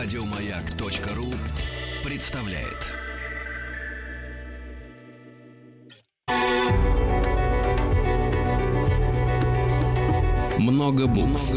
Радиомаяк.ру представляет. Много букв.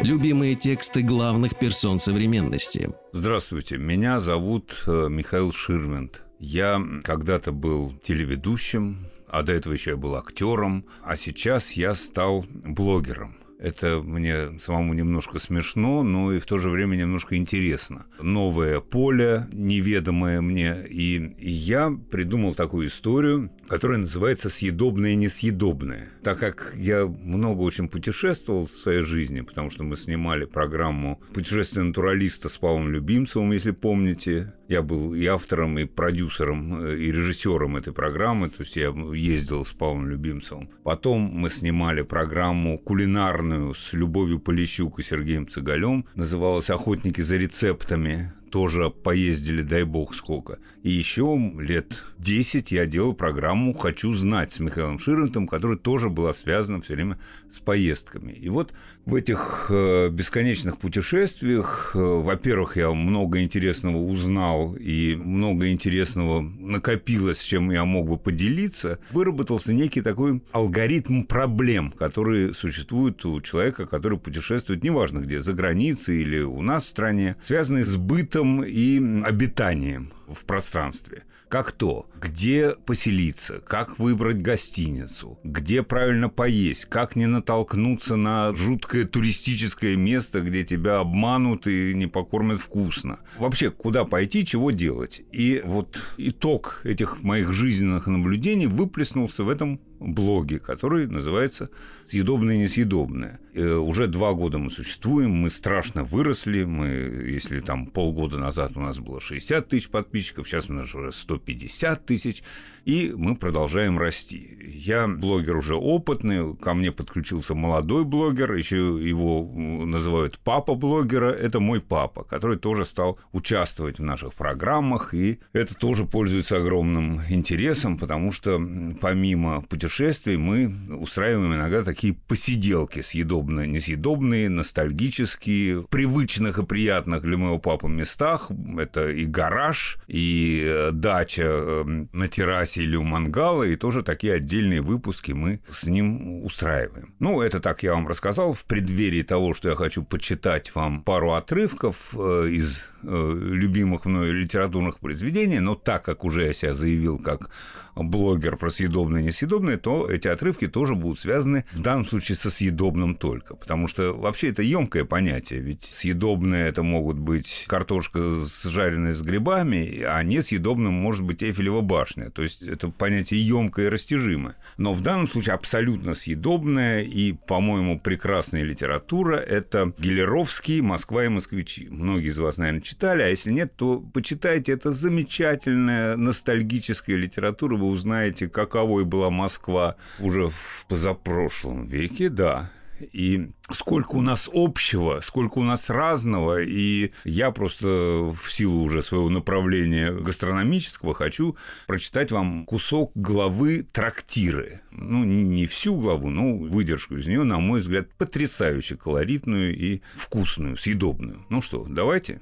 Любимые тексты главных персон современности. Здравствуйте, меня зовут э, Михаил Ширвинд. Я когда-то был телеведущим, а до этого еще я был актером, а сейчас я стал блогером. Это мне самому немножко смешно, но и в то же время немножко интересно. Новое поле, неведомое мне. И, я придумал такую историю, которая называется «Съедобное и несъедобное». Так как я много очень путешествовал в своей жизни, потому что мы снимали программу «Путешествие натуралиста» с Павлом Любимцевым, если помните. Я был и автором, и продюсером, э, и режиссером этой программы, то есть я ездил с Павлом Любимцевым. Потом мы снимали программу кулинарную с Любовью Полищук и Сергеем Цыгалем, называлась «Охотники за рецептами», тоже поездили, дай бог, сколько. И еще лет 10 я делал программу «Хочу знать» с Михаилом Ширвинтом, которая тоже была связана все время с поездками. И вот в этих э, бесконечных путешествиях, э, во-первых, я много интересного узнал и много интересного накопилось, чем я мог бы поделиться, выработался некий такой алгоритм проблем, которые существуют у человека, который путешествует, неважно где, за границей или у нас в стране, связанные с бытом бытом и обитанием в пространстве. Как то, где поселиться, как выбрать гостиницу, где правильно поесть, как не натолкнуться на жуткое туристическое место, где тебя обманут и не покормят вкусно. Вообще, куда пойти, чего делать. И вот итог этих моих жизненных наблюдений выплеснулся в этом блоге, который называется «Съедобное и несъедобное». И э, уже два года мы существуем, мы страшно выросли, мы, если там полгода назад у нас было 60 тысяч подписчиков, сейчас у нас уже 150 тысяч, и мы продолжаем расти. Я блогер уже опытный, ко мне подключился молодой блогер, еще его называют папа блогера, это мой папа, который тоже стал участвовать в наших программах, и это тоже пользуется огромным интересом, потому что помимо путешествий путешествий мы устраиваем иногда такие посиделки съедобные, несъедобные, ностальгические, в привычных и приятных для моего папы местах. Это и гараж, и э, дача эм, на террасе или у мангала, и тоже такие отдельные выпуски мы с ним устраиваем. Ну, это так я вам рассказал в преддверии того, что я хочу почитать вам пару отрывков э, из любимых мною литературных произведений, но так как уже я себя заявил как блогер про съедобное и несъедобное, то эти отрывки тоже будут связаны в данном случае со съедобным только. Потому что вообще это емкое понятие. Ведь съедобное это могут быть картошка, жареная с грибами, а несъедобным может быть Эйфелева башня. То есть это понятие емкое и растяжимое. Но в данном случае абсолютно съедобное и, по-моему, прекрасная литература – это Гелеровский «Москва и москвичи». Многие из вас, наверное, читали, а если нет, то почитайте. Это замечательная ностальгическая литература вы узнаете, каковой была Москва уже в позапрошлом веке, да, и сколько у нас общего, сколько у нас разного, и я просто в силу уже своего направления гастрономического хочу прочитать вам кусок главы «Трактиры». Ну, не всю главу, но выдержку из нее, на мой взгляд, потрясающе колоритную и вкусную, съедобную. Ну что, давайте.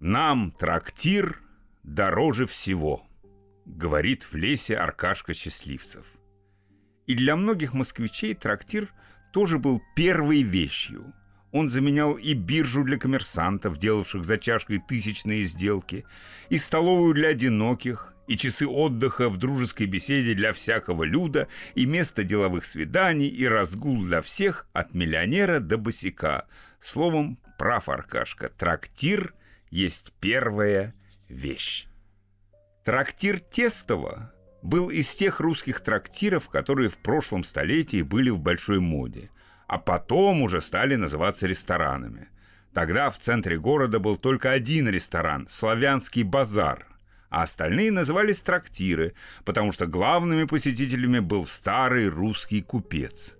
«Нам трактир дороже всего», говорит в лесе Аркашка Счастливцев. И для многих москвичей трактир тоже был первой вещью. Он заменял и биржу для коммерсантов, делавших за чашкой тысячные сделки, и столовую для одиноких, и часы отдыха в дружеской беседе для всякого люда, и место деловых свиданий, и разгул для всех от миллионера до босика. Словом, прав Аркашка, трактир есть первая вещь. Трактир Тестова был из тех русских трактиров, которые в прошлом столетии были в большой моде, а потом уже стали называться ресторанами. Тогда в центре города был только один ресторан – «Славянский базар», а остальные назывались трактиры, потому что главными посетителями был старый русский купец –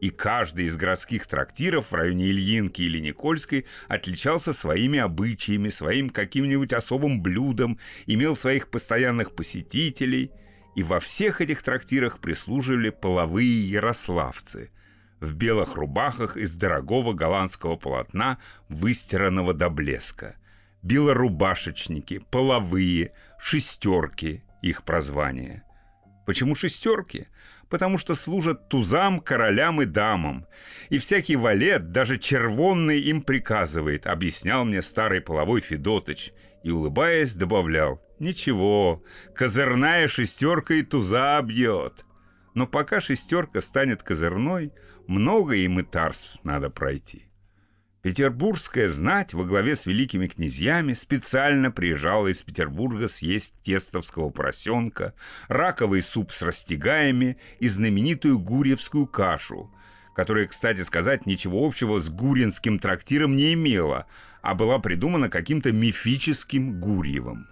и каждый из городских трактиров в районе Ильинки или Никольской отличался своими обычаями, своим каким-нибудь особым блюдом, имел своих постоянных посетителей, и во всех этих трактирах прислуживали половые ярославцы. в белых рубахах из дорогого голландского полотна, выстиранного до блеска. Белорубашечники, половые, шестерки — их прозвание. Почему шестерки? Потому что служат тузам, королям и дамам. И всякий валет, даже червонный, им приказывает, объяснял мне старый половой Федотыч. И, улыбаясь, добавлял, «Ничего, козырная шестерка и туза бьет». Но пока шестерка станет козырной, много им и тарств надо пройти. Петербургская знать во главе с великими князьями специально приезжала из Петербурга съесть тестовского поросенка, раковый суп с растягаями и знаменитую гурьевскую кашу, которая, кстати сказать, ничего общего с гуринским трактиром не имела, а была придумана каким-то мифическим Гурьевым.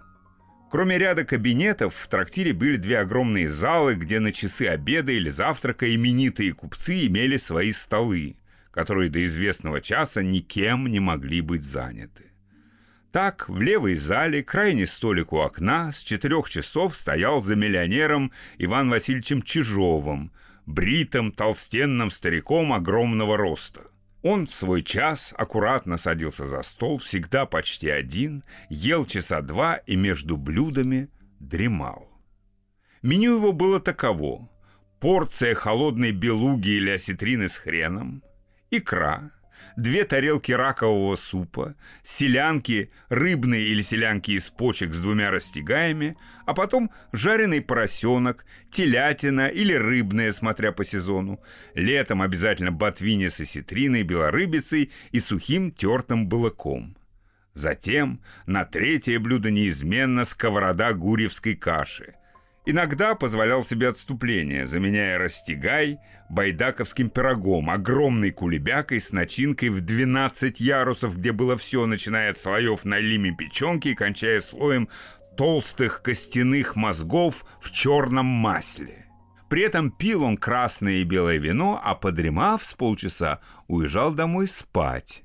Кроме ряда кабинетов, в трактире были две огромные залы, где на часы обеда или завтрака именитые купцы имели свои столы, которые до известного часа никем не могли быть заняты. Так, в левой зале, крайний столик у окна, с четырех часов стоял за миллионером Иван Васильевичем Чижовым, бритым, толстенным стариком огромного роста – он в свой час аккуратно садился за стол, всегда почти один, ел часа два и между блюдами дремал. Меню его было таково. Порция холодной белуги или осетрины с хреном, икра, две тарелки ракового супа, селянки, рыбные или селянки из почек с двумя растягаями, а потом жареный поросенок, телятина или рыбная, смотря по сезону. Летом обязательно ботвиня с осетриной, белорыбицей и сухим тертым балыком. Затем на третье блюдо неизменно сковорода гурьевской каши – Иногда позволял себе отступление, заменяя растягай байдаковским пирогом, огромной кулебякой с начинкой в 12 ярусов, где было все, начиная от слоев налими печенки и кончая слоем толстых костяных мозгов в черном масле. При этом пил он красное и белое вино, а подремав с полчаса, уезжал домой спать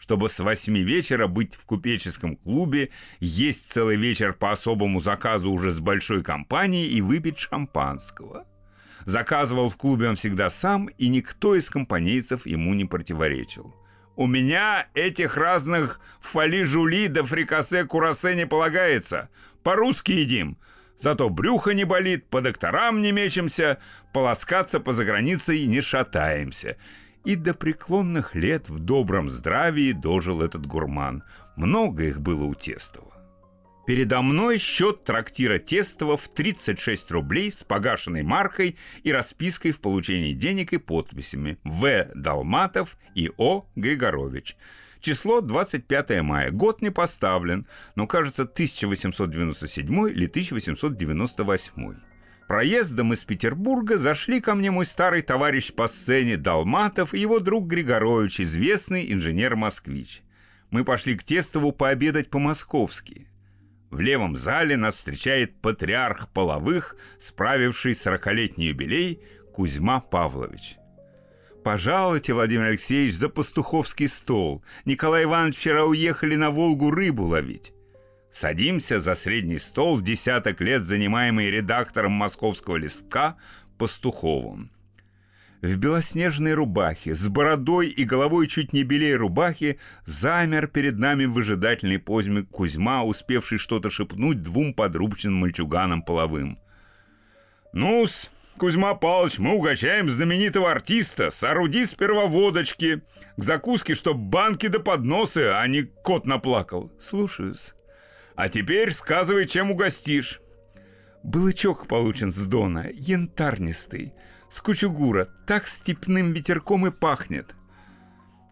чтобы с восьми вечера быть в купеческом клубе, есть целый вечер по особому заказу уже с большой компанией и выпить шампанского. Заказывал в клубе он всегда сам, и никто из компанейцев ему не противоречил. «У меня этих разных фоли-жули да фрикасе-курасе не полагается. По-русски едим. Зато брюхо не болит, по докторам не мечемся, полоскаться по заграницей не шатаемся и до преклонных лет в добром здравии дожил этот гурман. Много их было у Тестова. Передо мной счет трактира Тестова в 36 рублей с погашенной маркой и распиской в получении денег и подписями В. Долматов и О. Григорович. Число 25 мая. Год не поставлен, но кажется 1897 или 1898. Проездом из Петербурга зашли ко мне мой старый товарищ по сцене Долматов и его друг Григорович, известный инженер-москвич. Мы пошли к Тестову пообедать по-московски. В левом зале нас встречает патриарх половых, справивший сорокалетний юбилей, Кузьма Павлович. «Пожалуйте, Владимир Алексеевич, за пастуховский стол. Николай Иванович вчера уехали на Волгу рыбу ловить». Садимся за средний стол, десяток лет занимаемый редактором московского листка Пастуховым. В белоснежной рубахе, с бородой и головой чуть не белее рубахи, замер перед нами в выжидательной позме Кузьма, успевший что-то шепнуть двум подрубченным мальчуганам половым. «Ну-с, Кузьма Павлович, мы угощаем знаменитого артиста. Сооруди сперва водочки. К закуске, чтоб банки да подносы, а не кот наплакал. Слушаюсь». А теперь сказывай, чем угостишь. Былычок получен с дона, янтарнистый, с кучугура, так степным ветерком и пахнет.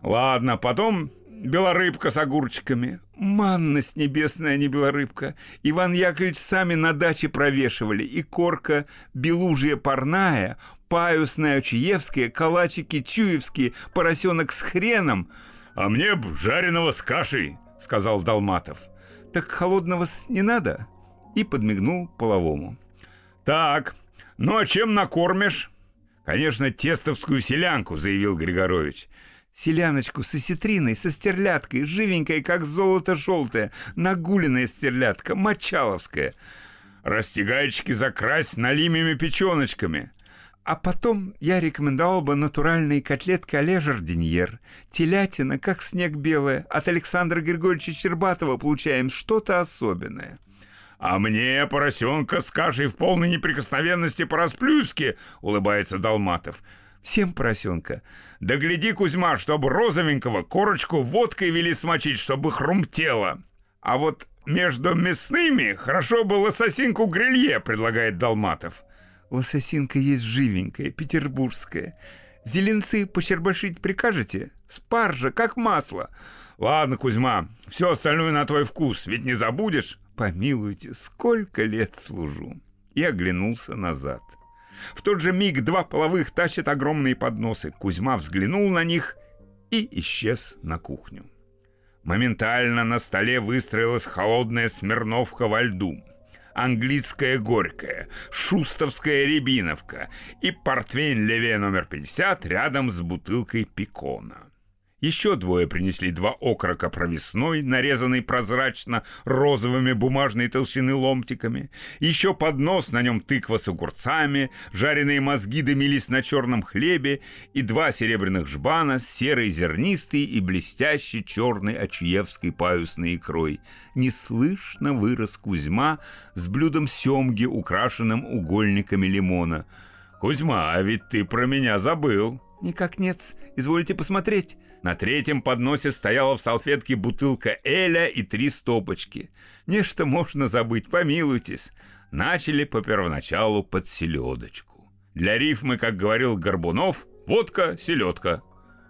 Ладно, потом белорыбка с огурчиками. Манность небесная, а не белорыбка. Иван Яковлевич сами на даче провешивали. И корка белужья парная, паюсная чуевская, калачики чуевские, поросенок с хреном. А мне б жареного с кашей, сказал Долматов. «Так холодного не надо?» И подмигнул половому. «Так, ну а чем накормишь?» «Конечно, тестовскую селянку», — заявил Григорович. «Селяночку с осетриной, со стерляткой, живенькой, как золото желтое, нагуленная стерлядка, мочаловская. Растягайчики закрась налимыми печеночками. А потом я рекомендовал бы натуральные котлетки а жардиньер. Телятина, как снег белая. От Александра Григорьевича Щербатова получаем что-то особенное. «А мне поросенка с кашей в полной неприкосновенности по расплюске!» — улыбается Долматов. «Всем поросенка. Да гляди, Кузьма, чтобы розовенького корочку водкой вели смочить, чтобы хрумтело. А вот между мясными хорошо бы лососинку грилье», — предлагает Долматов. Лососинка есть живенькая, петербургская. Зеленцы пощербашить прикажете? Спаржа, как масло. Ладно, Кузьма, все остальное на твой вкус, ведь не забудешь? Помилуйте, сколько лет служу. И оглянулся назад. В тот же миг два половых тащат огромные подносы. Кузьма взглянул на них и исчез на кухню. Моментально на столе выстроилась холодная смирновка во льду английская горькая, шустовская рябиновка и портвейн Леве номер 50 рядом с бутылкой пикона. Еще двое принесли два окрока провесной, нарезанный прозрачно розовыми бумажной толщины ломтиками. Еще поднос, на нем тыква с огурцами, жареные мозги дымились на черном хлебе и два серебряных жбана с серой зернистой и блестящей черной очуевской паюсной икрой. Неслышно вырос Кузьма с блюдом семги, украшенным угольниками лимона. «Кузьма, а ведь ты про меня забыл!» «Никак нет. Извольте посмотреть». На третьем подносе стояла в салфетке бутылка Эля и три стопочки. Нечто можно забыть, помилуйтесь. Начали по первоначалу под селедочку. Для рифмы, как говорил Горбунов, водка, селедка.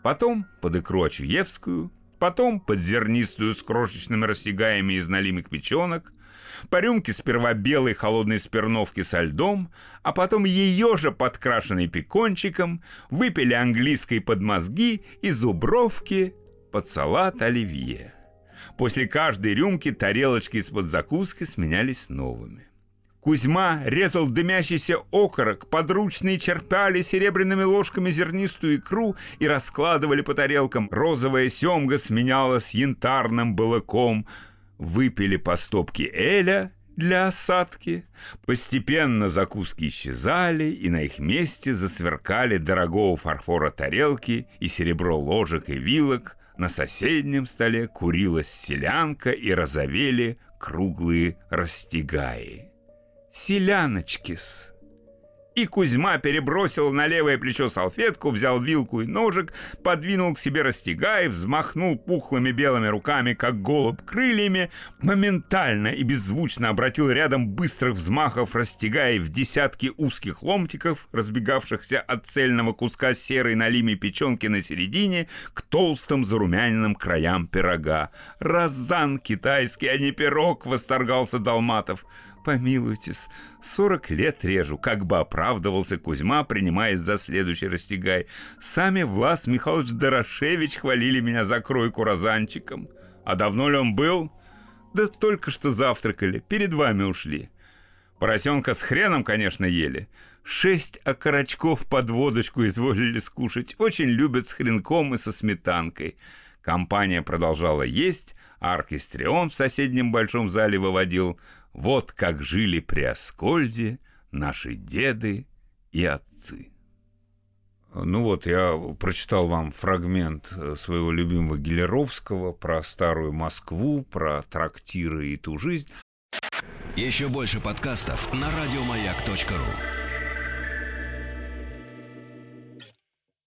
Потом под икру Ачуевскую, потом под зернистую с крошечными растягаями из налимых печенок, по рюмке сперва белой холодной сперновки со льдом, а потом ее же подкрашенной пекончиком, выпили английской под мозги и зубровки под салат оливье. После каждой рюмки тарелочки из-под закуски сменялись новыми. Кузьма резал дымящийся окорок, подручные черпали серебряными ложками зернистую икру и раскладывали по тарелкам. Розовая семга сменялась янтарным балыком — выпили по стопке Эля для осадки. Постепенно закуски исчезали, и на их месте засверкали дорогого фарфора тарелки и серебро ложек и вилок. На соседнем столе курилась селянка и розовели круглые растягаи. «Селяночки-с!» И Кузьма перебросил на левое плечо салфетку, взял вилку и ножик, подвинул к себе растягай, взмахнул пухлыми белыми руками, как голубь крыльями, моментально и беззвучно обратил рядом быстрых взмахов растягай в десятки узких ломтиков, разбегавшихся от цельного куска серой налими печенки на середине к толстым зарумяненным краям пирога. «Розан китайский, а не пирог!» — восторгался Долматов помилуйтесь, сорок лет режу, как бы оправдывался Кузьма, принимаясь за следующий растягай. Сами Влас Михайлович Дорошевич хвалили меня за кройку розанчиком. А давно ли он был? Да только что завтракали, перед вами ушли. Поросенка с хреном, конечно, ели. Шесть окорочков под водочку изволили скушать. Очень любят с хренком и со сметанкой. Компания продолжала есть, а оркестрион в соседнем большом зале выводил вот как жили при Аскольде наши деды и отцы. Ну вот, я прочитал вам фрагмент э, своего любимого Гелеровского про старую Москву, про трактиры и ту жизнь. Еще больше подкастов на радиомаяк.ру